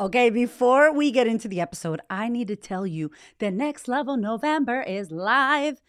Okay, before we get into the episode, I need to tell you that Next Level November is live.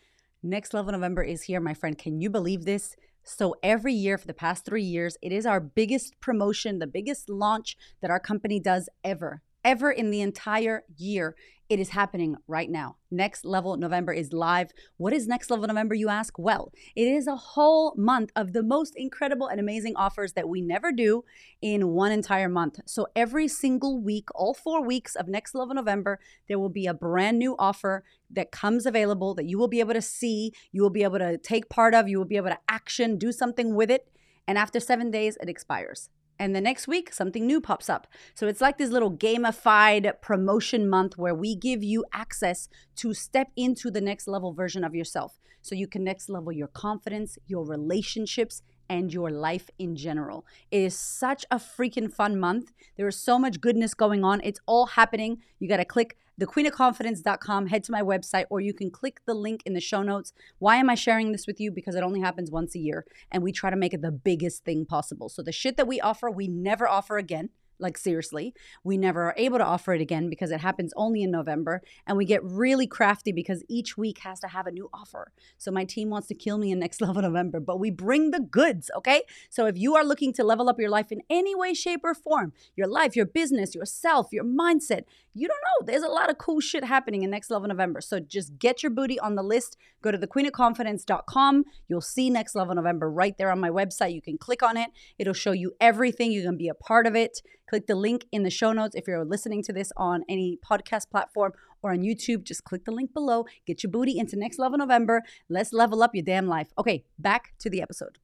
Next Level November is here, my friend. Can you believe this? So, every year for the past three years, it is our biggest promotion, the biggest launch that our company does ever, ever in the entire year. It is happening right now. Next Level November is live. What is Next Level November, you ask? Well, it is a whole month of the most incredible and amazing offers that we never do in one entire month. So every single week, all four weeks of Next Level November, there will be a brand new offer that comes available that you will be able to see, you will be able to take part of, you will be able to action, do something with it. And after seven days, it expires and the next week something new pops up. So it's like this little gamified promotion month where we give you access to step into the next level version of yourself. So you can next level your confidence, your relationships, and your life in general. It is such a freaking fun month. There is so much goodness going on. It's all happening. You got to click thequeenofconfidence.com, head to my website, or you can click the link in the show notes. Why am I sharing this with you? Because it only happens once a year, and we try to make it the biggest thing possible. So the shit that we offer, we never offer again. Like, seriously, we never are able to offer it again because it happens only in November. And we get really crafty because each week has to have a new offer. So, my team wants to kill me in next level November, but we bring the goods, okay? So, if you are looking to level up your life in any way, shape, or form your life, your business, yourself, your mindset you don't know. There's a lot of cool shit happening in Next Level November. So, just get your booty on the list. Go to thequeenofconfidence.com. You'll see Next Level November right there on my website. You can click on it, it'll show you everything. You can be a part of it. Click the link in the show notes if you're listening to this on any podcast platform or on YouTube. Just click the link below. Get your booty into Next Level November. Let's level up your damn life. Okay, back to the episode.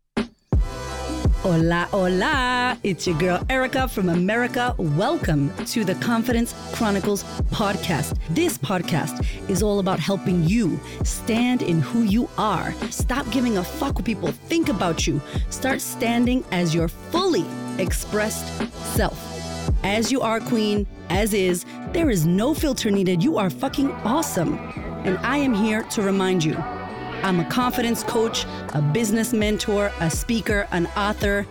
Hola, hola. It's your girl Erika from America. Welcome to the Confidence Chronicles podcast. This podcast is all about helping you stand in who you are. Stop giving a fuck what people think about you. Start standing as your fully expressed self. As you are, queen, as is, there is no filter needed. You are fucking awesome. And I am here to remind you I'm a confidence coach, a business mentor, a speaker, an author,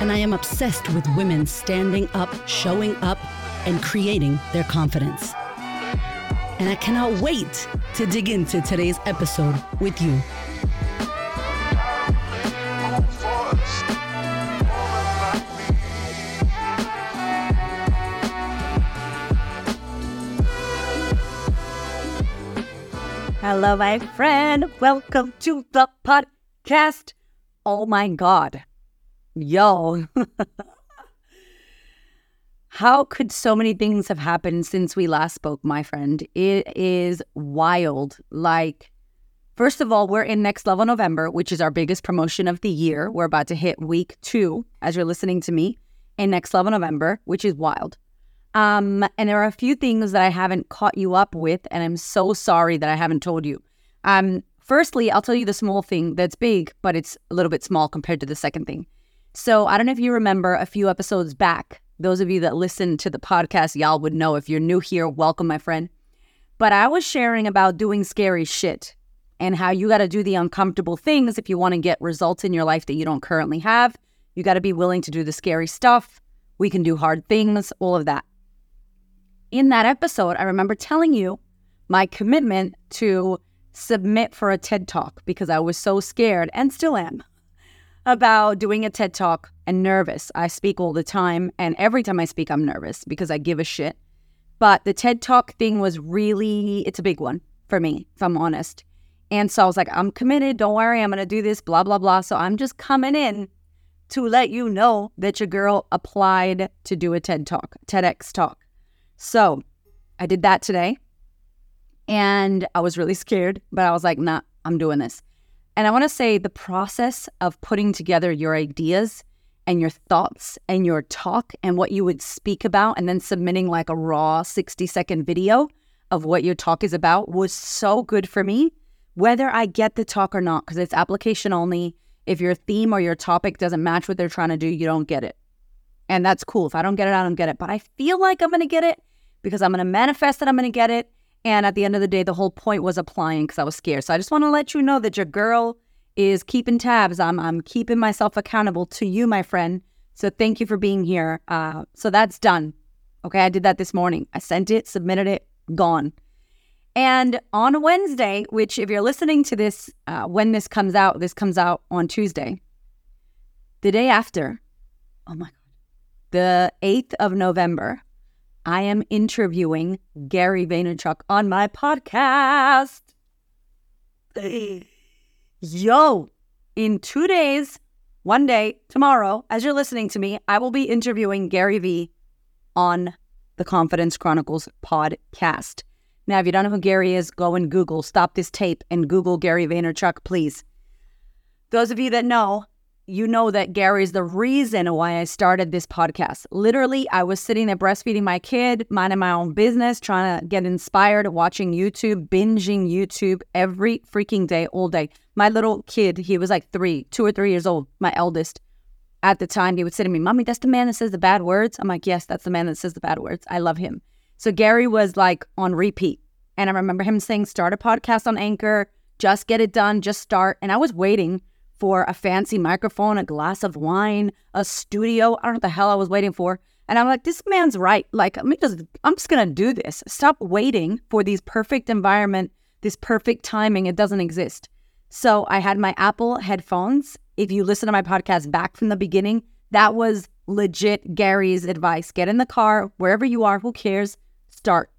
and I am obsessed with women standing up, showing up, and creating their confidence. And I cannot wait to dig into today's episode with you. Hello, my friend. Welcome to the podcast. Oh my God. Yo. How could so many things have happened since we last spoke, my friend? It is wild. Like, first of all, we're in Next Level November, which is our biggest promotion of the year. We're about to hit week two as you're listening to me in Next Level November, which is wild. Um, and there are a few things that I haven't caught you up with, and I'm so sorry that I haven't told you. Um, firstly, I'll tell you the small thing that's big, but it's a little bit small compared to the second thing. So I don't know if you remember a few episodes back. Those of you that listen to the podcast, y'all would know. If you're new here, welcome, my friend. But I was sharing about doing scary shit and how you got to do the uncomfortable things if you want to get results in your life that you don't currently have. You got to be willing to do the scary stuff. We can do hard things, all of that in that episode, I remember telling you my commitment to submit for a TED Talk because I was so scared and still am about doing a TED Talk and nervous. I speak all the time, and every time I speak, I'm nervous because I give a shit. But the TED Talk thing was really, it's a big one for me, if I'm honest. And so I was like, I'm committed. Don't worry. I'm going to do this, blah, blah, blah. So I'm just coming in to let you know that your girl applied to do a TED Talk, TEDx Talk. So I did that today and I was really scared, but I was like, nah, I'm doing this. And I want to say the process of putting together your ideas and your thoughts and your talk and what you would speak about and then submitting like a raw 60 second video of what your talk is about was so good for me, whether I get the talk or not, because it's application only. If your theme or your topic doesn't match what they're trying to do, you don't get it. And that's cool. If I don't get it, I don't get it. But I feel like I'm going to get it because I'm going to manifest that I'm going to get it. And at the end of the day, the whole point was applying because I was scared. So I just want to let you know that your girl is keeping tabs. I'm, I'm keeping myself accountable to you, my friend. So thank you for being here. Uh, so that's done. Okay, I did that this morning. I sent it, submitted it, gone. And on Wednesday, which if you're listening to this uh, when this comes out, this comes out on Tuesday. The day after, oh my God, the 8th of November, I am interviewing Gary Vaynerchuk on my podcast. Yo, in two days, one day, tomorrow, as you're listening to me, I will be interviewing Gary Vee on the Confidence Chronicles podcast. Now, if you don't know who Gary is, go and Google, stop this tape and Google Gary Vaynerchuk, please. Those of you that know, you know that Gary is the reason why I started this podcast. Literally, I was sitting there breastfeeding my kid, minding my own business, trying to get inspired, watching YouTube, binging YouTube every freaking day, all day. My little kid, he was like three, two or three years old, my eldest. At the time, he would say to me, Mommy, that's the man that says the bad words. I'm like, Yes, that's the man that says the bad words. I love him. So Gary was like on repeat. And I remember him saying, Start a podcast on Anchor, just get it done, just start. And I was waiting for a fancy microphone, a glass of wine, a studio. I don't know what the hell I was waiting for. And I'm like, this man's right. Like, I'm just, I'm just gonna do this. Stop waiting for these perfect environment, this perfect timing. It doesn't exist. So I had my Apple headphones. If you listen to my podcast back from the beginning, that was legit Gary's advice. Get in the car, wherever you are, who cares? Start.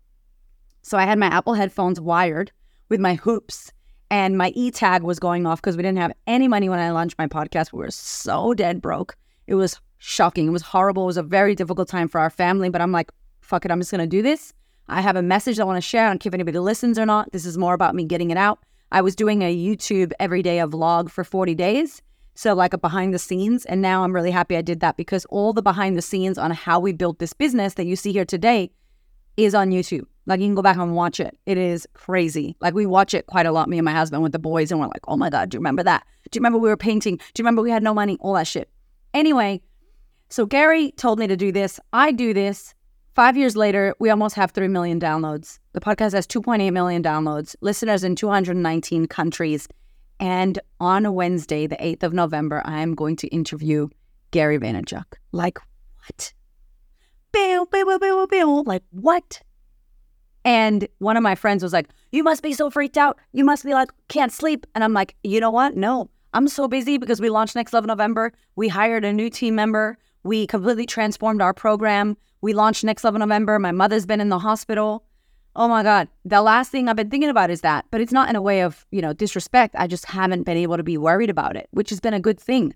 So I had my Apple headphones wired with my hoops and my e tag was going off because we didn't have any money when I launched my podcast. We were so dead broke. It was shocking. It was horrible. It was a very difficult time for our family. But I'm like, fuck it, I'm just gonna do this. I have a message I want to share. I don't care if anybody listens or not. This is more about me getting it out. I was doing a YouTube everyday a vlog for 40 days. So like a behind the scenes. And now I'm really happy I did that because all the behind the scenes on how we built this business that you see here today is on YouTube. Like you can go back and watch it. It is crazy. Like we watch it quite a lot, me and my husband with the boys, and we're like, oh my God, do you remember that? Do you remember we were painting? Do you remember we had no money? All that shit. Anyway, so Gary told me to do this. I do this. Five years later, we almost have 3 million downloads. The podcast has 2.8 million downloads, listeners in 219 countries. And on Wednesday, the 8th of November, I am going to interview Gary Vaynerchuk. Like, what? Bill, bill, bill, bill, bill. Like, what? And one of my friends was like, You must be so freaked out. You must be like, can't sleep. And I'm like, You know what? No, I'm so busy because we launched Next Level November. We hired a new team member. We completely transformed our program. We launched Next Level November. My mother's been in the hospital. Oh my God. The last thing I've been thinking about is that, but it's not in a way of, you know, disrespect. I just haven't been able to be worried about it, which has been a good thing.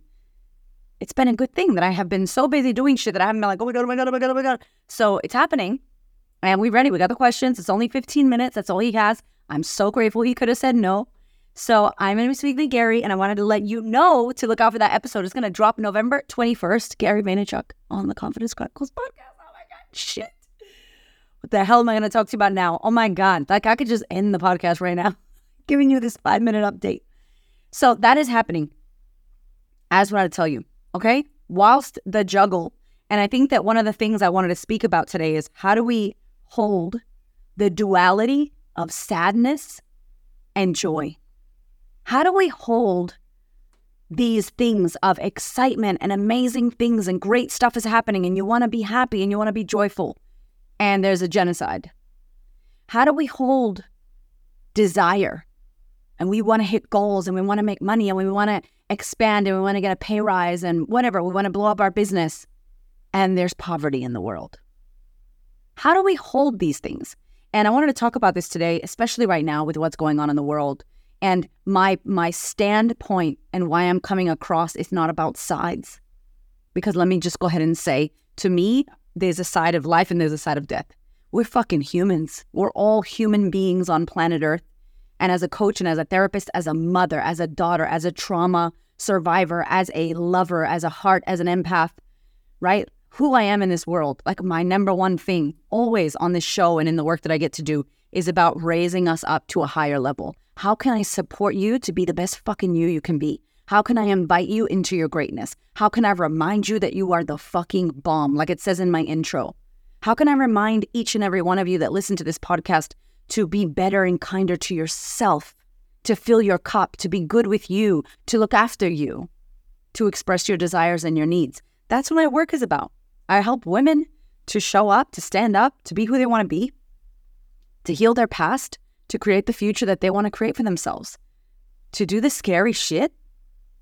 It's been a good thing that I have been so busy doing shit that I haven't been like, oh my God, oh my God, oh my God, oh my God. So it's happening. And we ready. We got the questions. It's only 15 minutes. That's all he has. I'm so grateful he could have said no. So I'm going to be speaking to Gary, and I wanted to let you know to look out for that episode. It's going to drop November 21st. Gary Vaynerchuk on the Confidence Chronicles podcast. Oh my God, shit. What the hell am I going to talk to you about now? Oh my God. Like I could just end the podcast right now, giving you this five minute update. So that is happening. As what I tell you, okay? Whilst the juggle, and I think that one of the things I wanted to speak about today is how do we hold the duality of sadness and joy? How do we hold these things of excitement and amazing things and great stuff is happening and you want to be happy and you want to be joyful and there's a genocide? How do we hold desire and we want to hit goals and we want to make money and we want to expand and we want to get a pay rise and whatever, we want to blow up our business and there's poverty in the world? How do we hold these things? And I wanted to talk about this today, especially right now with what's going on in the world. And my my standpoint and why I'm coming across is not about sides. Because let me just go ahead and say, to me, there's a side of life and there's a side of death. We're fucking humans. We're all human beings on planet Earth. And as a coach and as a therapist, as a mother, as a daughter, as a trauma survivor, as a lover, as a heart, as an empath, right? Who I am in this world, like my number one thing always on this show and in the work that I get to do is about raising us up to a higher level. How can I support you to be the best fucking you you can be? How can I invite you into your greatness? How can I remind you that you are the fucking bomb, like it says in my intro? How can I remind each and every one of you that listen to this podcast to be better and kinder to yourself, to fill your cup, to be good with you, to look after you, to express your desires and your needs? That's what my work is about. I help women to show up, to stand up, to be who they want to be, to heal their past, to create the future that they want to create for themselves, to do the scary shit,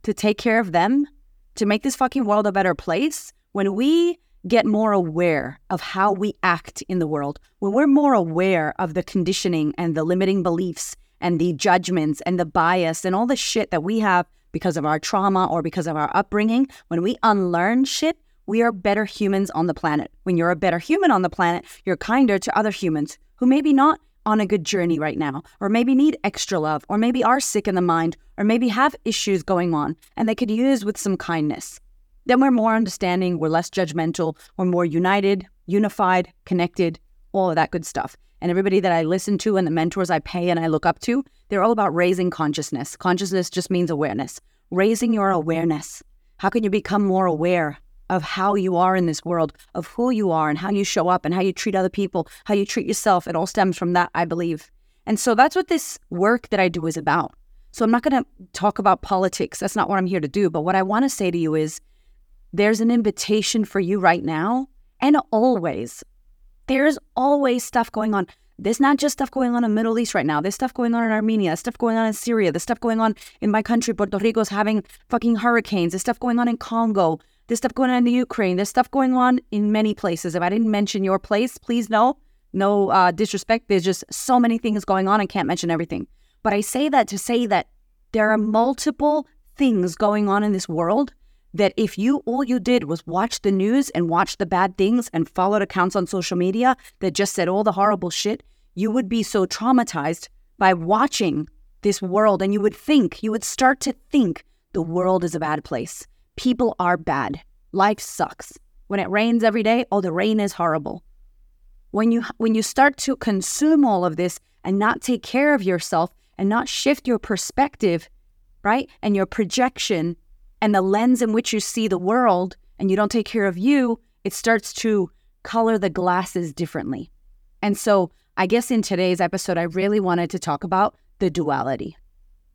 to take care of them, to make this fucking world a better place. When we get more aware of how we act in the world, when we're more aware of the conditioning and the limiting beliefs and the judgments and the bias and all the shit that we have because of our trauma or because of our upbringing, when we unlearn shit, we are better humans on the planet. When you're a better human on the planet, you're kinder to other humans who maybe not on a good journey right now, or maybe need extra love, or maybe are sick in the mind, or maybe have issues going on and they could use with some kindness. Then we're more understanding, we're less judgmental, we're more united, unified, connected, all of that good stuff. And everybody that I listen to and the mentors I pay and I look up to, they're all about raising consciousness. Consciousness just means awareness, raising your awareness. How can you become more aware of how you are in this world, of who you are and how you show up and how you treat other people, how you treat yourself? It all stems from that, I believe. And so that's what this work that I do is about. So I'm not going to talk about politics. That's not what I'm here to do. But what I want to say to you is there's an invitation for you right now and always. There's always stuff going on. There's not just stuff going on in the Middle East right now. There's stuff going on in Armenia, There's stuff going on in Syria, there's stuff going on in my country. Puerto Rico's having fucking hurricanes. There's stuff going on in Congo. There's stuff going on in the Ukraine. There's stuff going on in many places. If I didn't mention your place, please know, no uh, disrespect. There's just so many things going on. I can't mention everything. But I say that to say that there are multiple things going on in this world that if you all you did was watch the news and watch the bad things and followed accounts on social media that just said all the horrible shit, you would be so traumatized by watching this world and you would think, you would start to think the world is a bad place. People are bad. Life sucks. When it rains every day, oh the rain is horrible. When you when you start to consume all of this and not take care of yourself and not shift your perspective, right? And your projection and the lens in which you see the world and you don't take care of you, it starts to color the glasses differently. And so, I guess in today's episode, I really wanted to talk about the duality.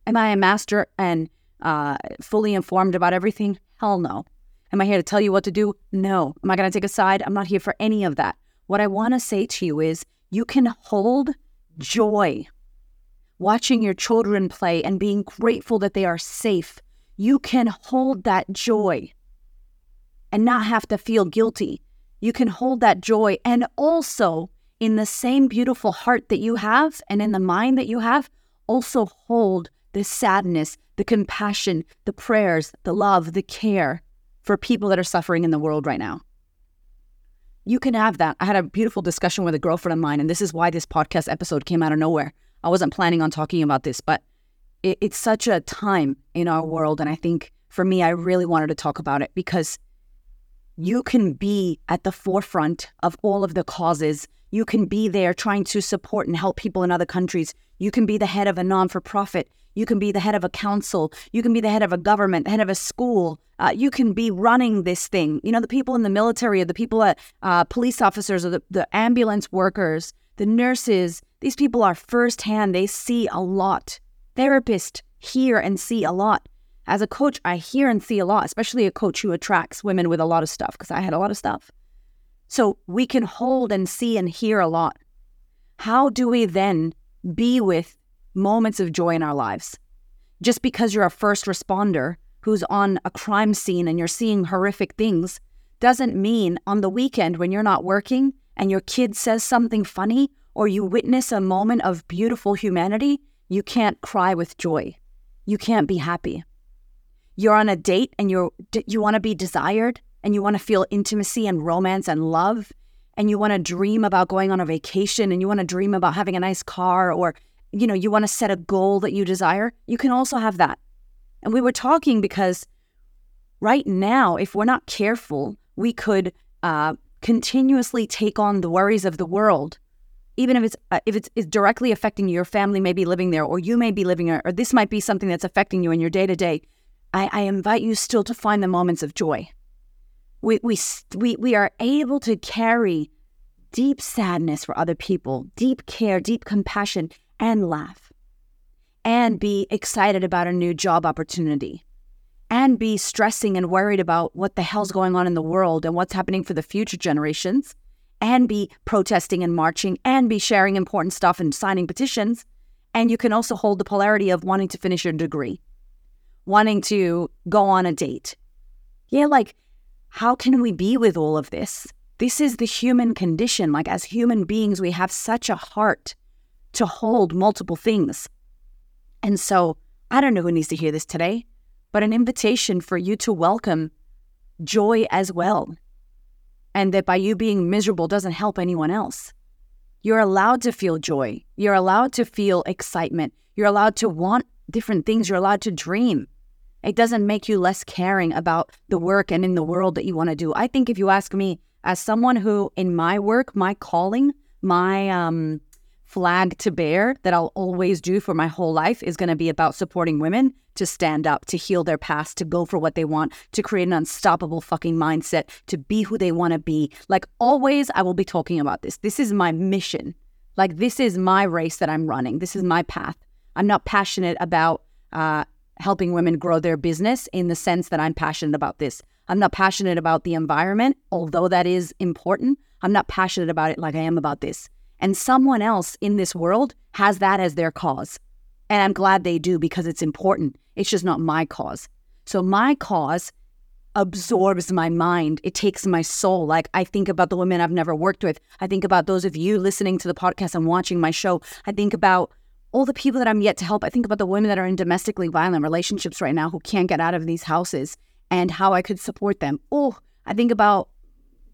Am I a master and uh, fully informed about everything? Hell no. Am I here to tell you what to do? No. Am I going to take a side? I'm not here for any of that. What I want to say to you is you can hold joy watching your children play and being grateful that they are safe you can hold that joy and not have to feel guilty. You can hold that joy and also in the same beautiful heart that you have and in the mind that you have, also hold the sadness, the compassion, the prayers, the love, the care for people that are suffering in the world right now. You can have that. I had a beautiful discussion with a girlfriend of mine, and this is why this podcast episode came out of nowhere. I wasn't planning on talking about this, but it, it's such a time in our world. And I think for me, I really wanted to talk about it because you can be at the forefront of all of the causes. You can be there trying to support and help people in other countries. You can be the head of a non for profit. You can be the head of a council. You can be the head of a government, the head of a school. Uh, you can be running this thing. You know, the people in the military, or the people at uh, police officers, or the, the ambulance workers, the nurses. These people are firsthand. They see a lot Therapists hear and see a lot. As a coach, I hear and see a lot, especially a coach who attracts women with a lot of stuff because I had a lot of stuff. So we can hold and see and hear a lot. How do we then be with moments of joy in our lives? Just because you're a first responder who's on a crime scene and you're seeing horrific things doesn't mean on the weekend when you're not working and your kid says something funny or you witness a moment of beautiful humanity you can't cry with joy. You can't be happy. You're on a date and you're you want to be desired and you want to feel intimacy and romance and love and you want to dream about going on a vacation and you want to dream about having a nice car or you know, you want to set a goal that you desire. You can also have that. And we were talking because right now, if we're not careful, we could uh, continuously take on the worries of the world even if it's uh, if it's, it's directly affecting you, your family may be living there, or you may be living there, or this might be something that's affecting you in your day to day. I invite you still to find the moments of joy. We we we we are able to carry deep sadness for other people, deep care, deep compassion, and laugh, and be excited about a new job opportunity, and be stressing and worried about what the hell's going on in the world and what's happening for the future generations and be protesting and marching and be sharing important stuff and signing petitions. And you can also hold the polarity of wanting to finish your degree, wanting to go on a date. Yeah, like, how can we be with all of this? This is the human condition. Like, as human beings, we have such a heart to hold multiple things. And so, I don't know who needs to hear this today, but an invitation for you to welcome joy as well. And that by you being miserable doesn't help anyone else. You're allowed to feel joy. You're allowed to feel excitement. You're allowed to want different things. You're allowed to dream. It doesn't make you less caring about the work and in the world that you want to do. I think if you ask me, as someone who in my work, my calling, my um, flag to bear that I'll always do for my whole life is going to be about supporting women to stand up, to heal their past, to go for what they want, to create an unstoppable fucking mindset, to be who they want to be. Like always, I will be talking about this. This is my mission. Like this is my race that I'm running. This is my path. I'm not passionate about uh, helping women grow their business in the sense that I'm passionate about this. I'm not passionate about the environment, although that is important. I'm not passionate about it like I am about this. And someone else in this world has that as their cause. And I'm glad they do because it's important. It's just not my cause. So my cause absorbs my mind. It takes my soul. Like I think about the women I've never worked with. I think about those of you listening to the podcast and watching my show. I think about all the people that I'm yet to help. I think about the women that are in domestically violent relationships right now who can't get out of these houses and how I could support them. Oh, I think about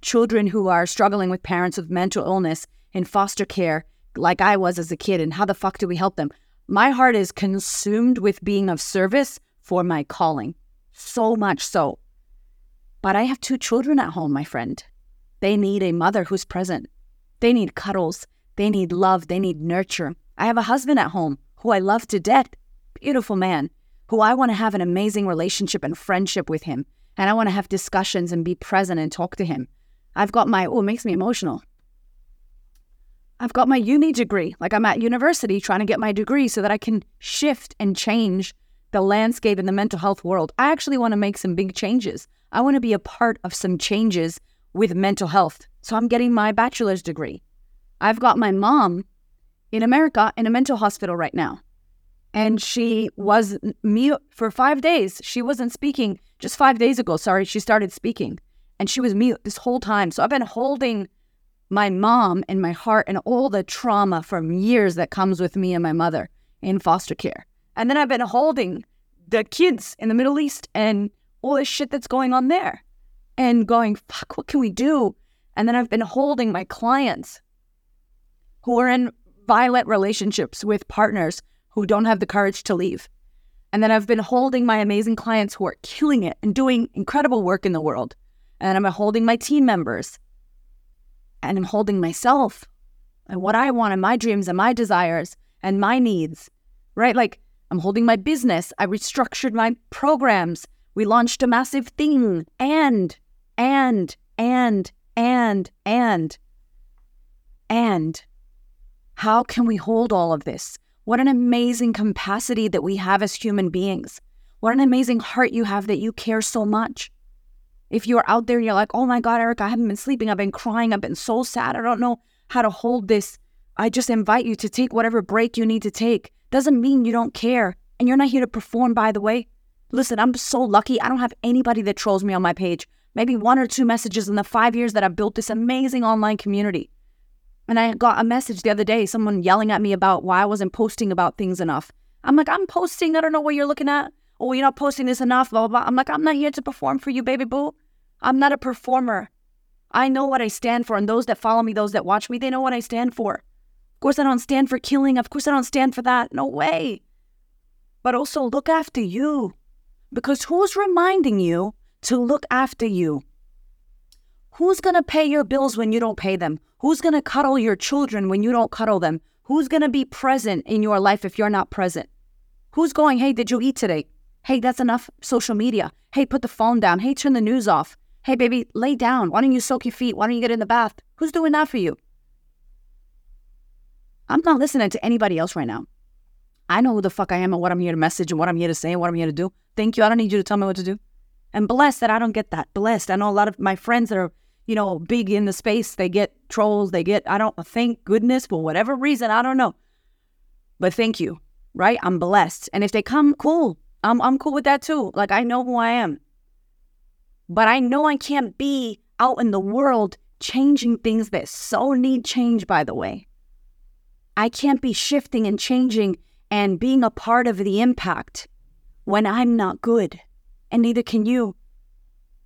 children who are struggling with parents with mental illness in foster care like I was as a kid, and how the fuck do we help them? My heart is consumed with being of service for my calling, so much so. But I have two children at home, my friend. They need a mother who's present. They need cuddles. They need love. They need nurture. I have a husband at home who I love to death, beautiful man, who I want to have an amazing relationship and friendship with him. And I want to have discussions and be present and talk to him. I've got my, oh, it makes me emotional. I've got my uni degree. Like I'm at university trying to get my degree so that I can shift and change the landscape in the mental health world. I actually want to make some big changes. I want to be a part of some changes with mental health. So I'm getting my bachelor's degree. I've got my mom in America in a mental hospital right now. And she was mute for five days. She wasn't speaking just five days ago. Sorry, she started speaking and she was mute this whole time. So I've been holding my mom and my heart and all the trauma from years that comes with me and my mother in foster care. And then I've been holding the kids in the Middle East and all the shit that's going on there and going, fuck, what can we do? And then I've been holding my clients who are in violent relationships with partners who don't have the courage to leave. And then I've been holding my amazing clients who are killing it and doing incredible work in the world. And I'm holding my team members and I'm holding myself and what I want and my dreams and my desires and my needs, right? Like I'm holding my business. I restructured my programs. We launched a massive thing and, and, and, and, and, and. How can we hold all of this? What an amazing capacity that we have as human beings. What an amazing heart you have that you care so much. If you're out there and you're like, oh my God, Eric, I haven't been sleeping. I've been crying. I've been so sad. I don't know how to hold this. I just invite you to take whatever break you need to take. Doesn't mean you don't care. And you're not here to perform, by the way. Listen, I'm so lucky. I don't have anybody that trolls me on my page. Maybe one or two messages in the five years that I've built this amazing online community. And I got a message the other day, someone yelling at me about why I wasn't posting about things enough. I'm like, I'm posting. I don't know what you're looking at. Oh, you're not posting this enough, blah, blah, blah. I'm like, I'm not here to perform for you, baby boo. I'm not a performer. I know what I stand for, and those that follow me, those that watch me, they know what I stand for. Of course, I don't stand for killing. Of course, I don't stand for that. No way. But also look after you. Because who's reminding you to look after you? Who's going to pay your bills when you don't pay them? Who's going to cuddle your children when you don't cuddle them? Who's going to be present in your life if you're not present? Who's going, hey, did you eat today? Hey, that's enough social media. Hey, put the phone down. Hey, turn the news off. Hey, baby, lay down. Why don't you soak your feet? Why don't you get in the bath? Who's doing that for you? I'm not listening to anybody else right now. I know who the fuck I am and what I'm here to message and what I'm here to say and what I'm here to do. Thank you. I don't need you to tell me what to do. And blessed that I don't get that. Blessed. I know a lot of my friends that are, you know, big in the space. They get trolls. They get, I don't, thank goodness for whatever reason. I don't know. But thank you, right? I'm blessed. And if they come, cool. I'm, I'm cool with that too. Like, I know who I am. But I know I can't be out in the world changing things that so need change, by the way. I can't be shifting and changing and being a part of the impact when I'm not good. And neither can you.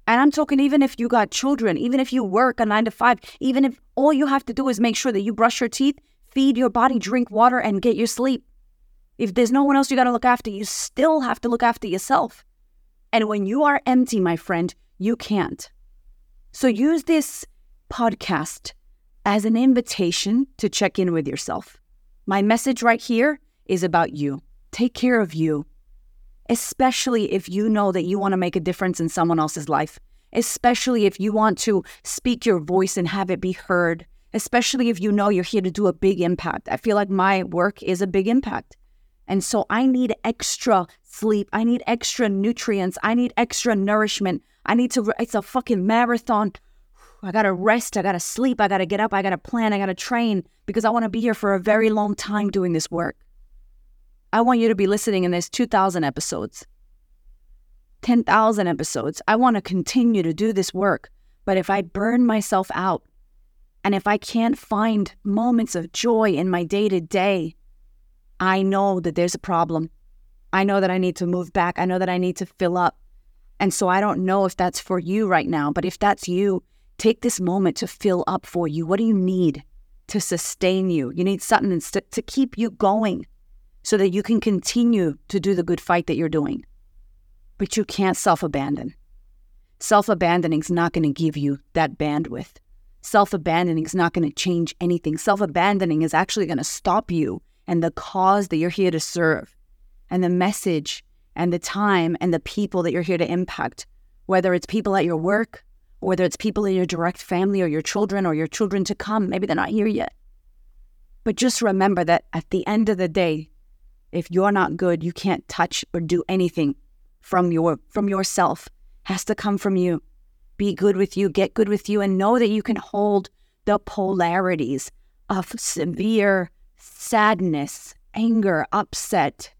And I'm talking even if you got children, even if you work a nine to five, even if all you have to do is make sure that you brush your teeth, feed your body, drink water, and get your sleep. If there's no one else you got to look after, you still have to look after yourself. And when you are empty, my friend, you can't. So use this podcast as an invitation to check in with yourself. My message right here is about you. Take care of you especially if you know that you want to make a difference in someone else's life, especially if you want to speak your voice and have it be heard, especially if you know you're here to do a big impact. I feel like my work is a big impact. And so I need extra sleep. I need extra nutrients. I need extra nourishment. I need to, it's a fucking marathon. I gotta rest. I gotta sleep. I gotta get up. I gotta plan. I gotta train because I wanna be here for a very long time doing this work. I want you to be listening in this 2,000 episodes, 10,000 episodes. I want to continue to do this work. But if I burn myself out and if I can't find moments of joy in my day to day, I know that there's a problem. I know that I need to move back. I know that I need to fill up. And so I don't know if that's for you right now, but if that's you, take this moment to fill up for you. What do you need to sustain you? You need something to keep you going so that you can continue to do the good fight that you're doing. But you can't self abandon. Self abandoning is not going to give you that bandwidth. Self abandoning is not going to change anything. Self abandoning is actually going to stop you and the cause that you're here to serve, and the message, and the time, and the people that you're here to impact, whether it's people at your work, whether it's people in your direct family, or your children, or your children to come. Maybe they're not here yet. But just remember that at the end of the day, if you're not good, you can't touch or do anything from your from yourself. Has to come from you. Be good with you, get good with you, and know that you can hold the polarities of severe sadness, anger, upset,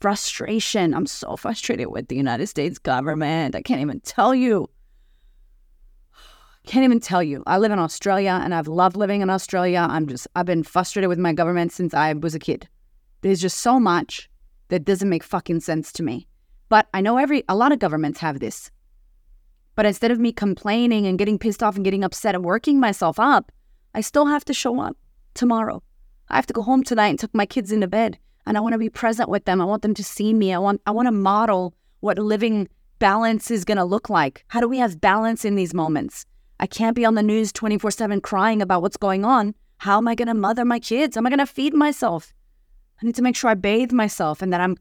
frustration. I'm so frustrated with the United States government. I can't even tell you. Can't even tell you. I live in Australia and I've loved living in Australia. I'm just, I've been frustrated with my government since I was a kid. There's just so much that doesn't make fucking sense to me. But I know every a lot of governments have this. But instead of me complaining and getting pissed off and getting upset and working myself up, I still have to show up tomorrow. I have to go home tonight and tuck my kids into bed and I want to be present with them. I want them to see me. I want I want to model what living balance is to look like. How do we have balance in these moments? I can't be on the news 24/7 crying about what's going on. How am I to mother my kids? Am I to feed myself? I need to make sure I bathe myself and that I'm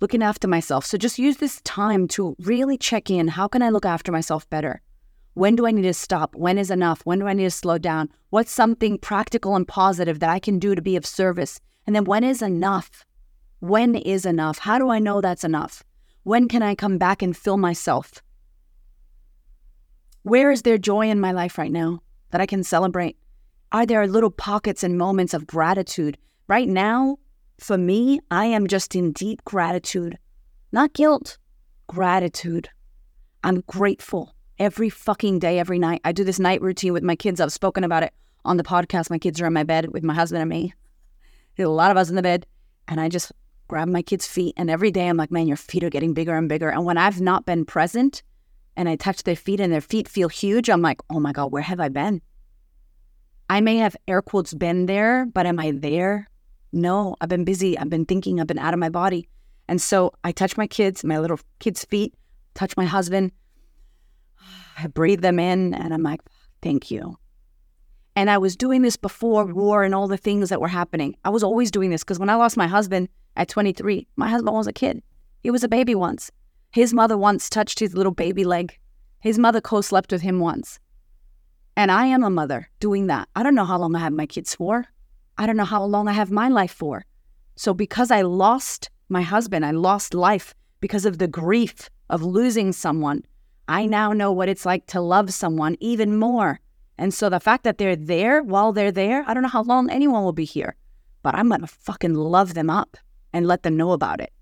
looking after myself. So just use this time to really check in. How can I look after myself better? When do I need to stop? When is enough? When do I need to slow down? What's something practical and positive that I can do to be of service? And then when is enough? When is enough? How do I know that's enough? When can I come back and fill myself? Where is there joy in my life right now that I can celebrate? Are there little pockets and moments of gratitude Right now, for me, I am just in deep gratitude, not guilt, gratitude. I'm grateful every fucking day, every night. I do this night routine with my kids. I've spoken about it on the podcast. My kids are in my bed with my husband and me. There's a lot of us in the bed. And I just grab my kids' feet. And every day I'm like, man, your feet are getting bigger and bigger. And when I've not been present and I touch their feet and their feet feel huge, I'm like, oh my God, where have I been? I may have air quotes been there, but am I there? No, I've been busy. I've been thinking. I've been out of my body. And so I touch my kids, my little kids' feet, touch my husband. I breathe them in and I'm like, thank you. And I was doing this before mm-hmm. war and all the things that were happening. I was always doing this because when I lost my husband at 23, my husband was a kid. He was a baby once. His mother once touched his little baby leg. His mother co slept with him once. And I am a mother doing that. I don't know how long I have my kids for. I don't know how long I have my life for. So, because I lost my husband, I lost life because of the grief of losing someone, I now know what it's like to love someone even more. And so the fact that they're there while they're there, I don't know how long anyone will be here, but I'm to fucking love them up and let them know about it.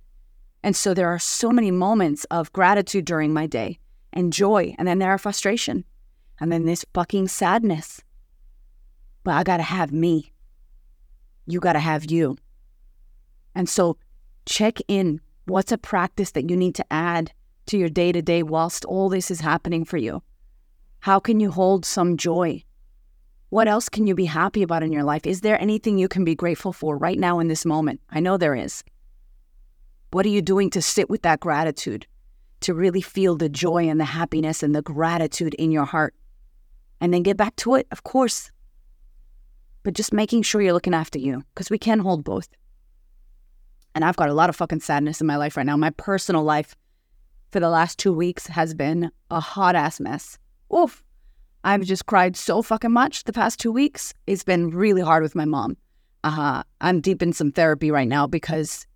And so there are so many moments of gratitude during my day and joy. And then there are frustration. And then this fucking sadness. But I got to have me. You got to have you. And so check in. What's a practice that you need to add to your day to day whilst all this is happening for you? How can you hold some joy? What else can you be happy about in your life? Is there anything you can be grateful for right now in this moment? I know there is. What are you doing to sit with that gratitude, to really feel the joy and the happiness and the gratitude in your heart? And then get back to it, of course. But just making sure you're looking after you, because we can hold both. And I've got a lot of fucking sadness in my life right now. My personal life for the last two weeks has been a hot ass mess. Oof. I've just cried so fucking much the past two weeks. It's been really hard with my mom. Uh, huh. I'm deep in some therapy right now because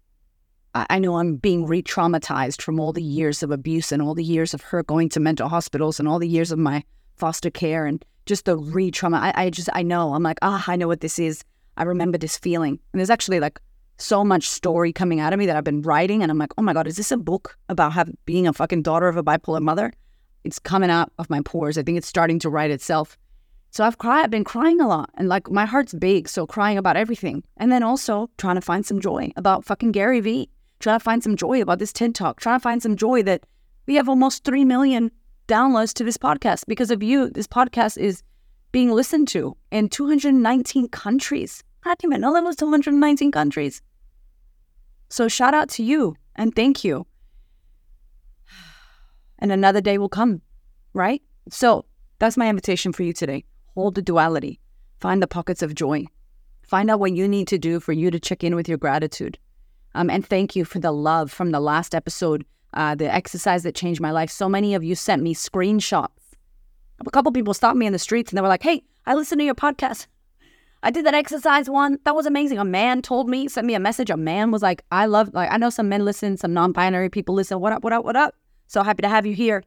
I, I know I'm being re traumatized from all the years of abuse and all the years of her going to mental hospitals and all the years of my foster care and just the re trauma. I, I just, I know. I'm like, ah, I know what this is. I remember this feeling. And there's actually like so much story coming out of me that I've been writing. And I'm like, oh my God, is this a book about being a fucking daughter of a bipolar mother? It's coming out of my pores. I think it's starting to write itself. So I've cried, I've been crying a lot. And like my heart's big. So crying about everything. And then also trying to find some joy about fucking Gary Vee. Trying to find some joy about this TED Talk. Trying to find some joy that we have almost 3 million downloads to this podcast because of you. This podcast is being listened to in 219 countries. I didn't even know that was 219 countries. So shout out to you and thank you. And another day will come, right? So that's my invitation for you today. Hold the duality, find the pockets of joy, find out what you need to do for you to check in with your gratitude. Um, and thank you for the love from the last episode, uh, the exercise that changed my life. So many of you sent me screenshots. A couple people stopped me in the streets and they were like, hey, I listened to your podcast. I did that exercise one. That was amazing. A man told me, sent me a message. A man was like, I love, like, I know some men listen, some non binary people listen. What up, what up, what up? So happy to have you here.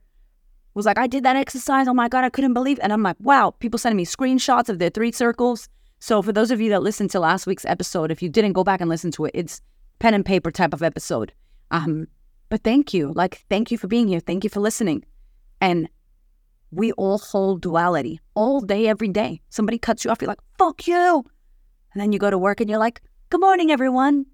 Was like, I did that exercise. Oh my God, I couldn't believe. It. And I'm like, wow, people sending me screenshots of their three circles. So for those of you that listened to last week's episode, if you didn't go back and listen to it, it's pen and paper type of episode. Um, but thank you. Like, thank you for being here. Thank you for listening. And we all hold duality all day, every day. Somebody cuts you off, you're like, fuck you. And then you go to work and you're like, good morning, everyone.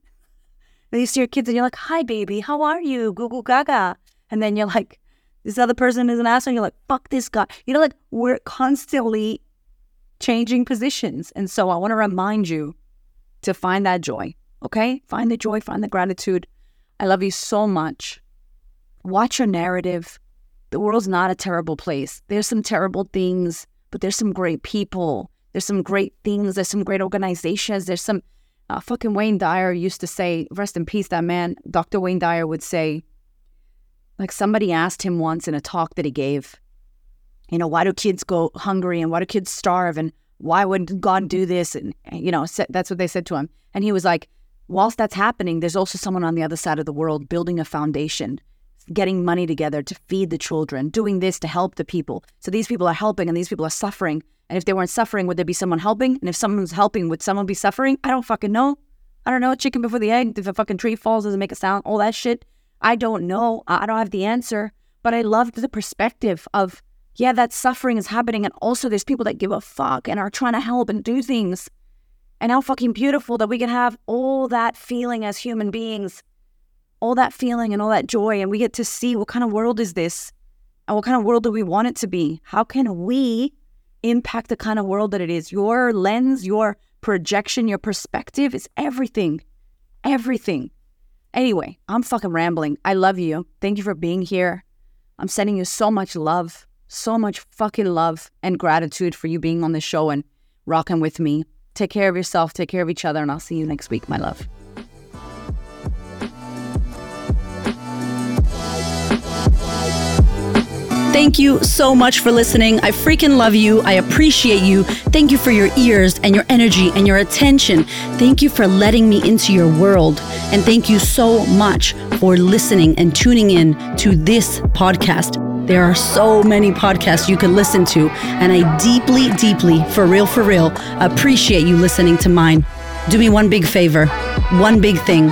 Then you see your kids and you're like, hi, baby, how are you? Goo goo gaga. And then you're like, this other person is an asshole. You're like, fuck this guy. You know, like we're constantly changing positions. And so I want to remind you to find that joy. Okay? Find the joy, find the gratitude. I love you so much. Watch your narrative the world's not a terrible place. There's some terrible things, but there's some great people. There's some great things. There's some great organizations. There's some uh, fucking Wayne Dyer used to say, rest in peace, that man, Dr. Wayne Dyer would say, like somebody asked him once in a talk that he gave, you know, why do kids go hungry and why do kids starve and why would God do this? And, you know, that's what they said to him. And he was like, whilst that's happening, there's also someone on the other side of the world building a foundation getting money together to feed the children, doing this to help the people. So these people are helping and these people are suffering. And if they weren't suffering, would there be someone helping? And if someone's helping, would someone be suffering? I don't fucking know. I don't know. Chicken before the egg. If a fucking tree falls, doesn't make a sound. All that shit. I don't know. I don't have the answer. But I loved the perspective of, yeah, that suffering is happening. And also there's people that give a fuck and are trying to help and do things. And how fucking beautiful that we can have all that feeling as human beings all that feeling and all that joy and we get to see what kind of world is this and what kind of world do we want it to be? How can we impact the kind of world that it is? Your lens your projection your perspective is everything everything. Anyway i'm fucking rambling. I love you. Thank you for being here. I'm sending you so much love so much fucking love and gratitude for you being on the show and rocking with me take care of yourself take care of each other and i'll see you next week my love Thank you so much for listening. I freaking love you. I appreciate you. Thank you for your ears and your energy and your attention. Thank you for letting me into your world. And thank you so much for listening and tuning in to this podcast. There are so many podcasts you could listen to, and I deeply, deeply, for real, for real, appreciate you listening to mine. Do me one big favor, one big thing.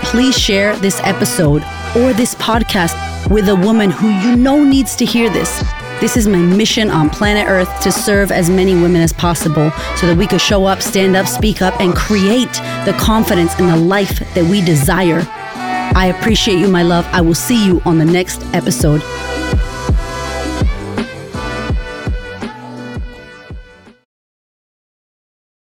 Please share this episode or this podcast with a woman who you know needs to hear this. This is my mission on planet Earth to serve as many women as possible so that we could show up, stand up, speak up, and create the confidence and the life that we desire. I appreciate you, my love. I will see you on the next episode.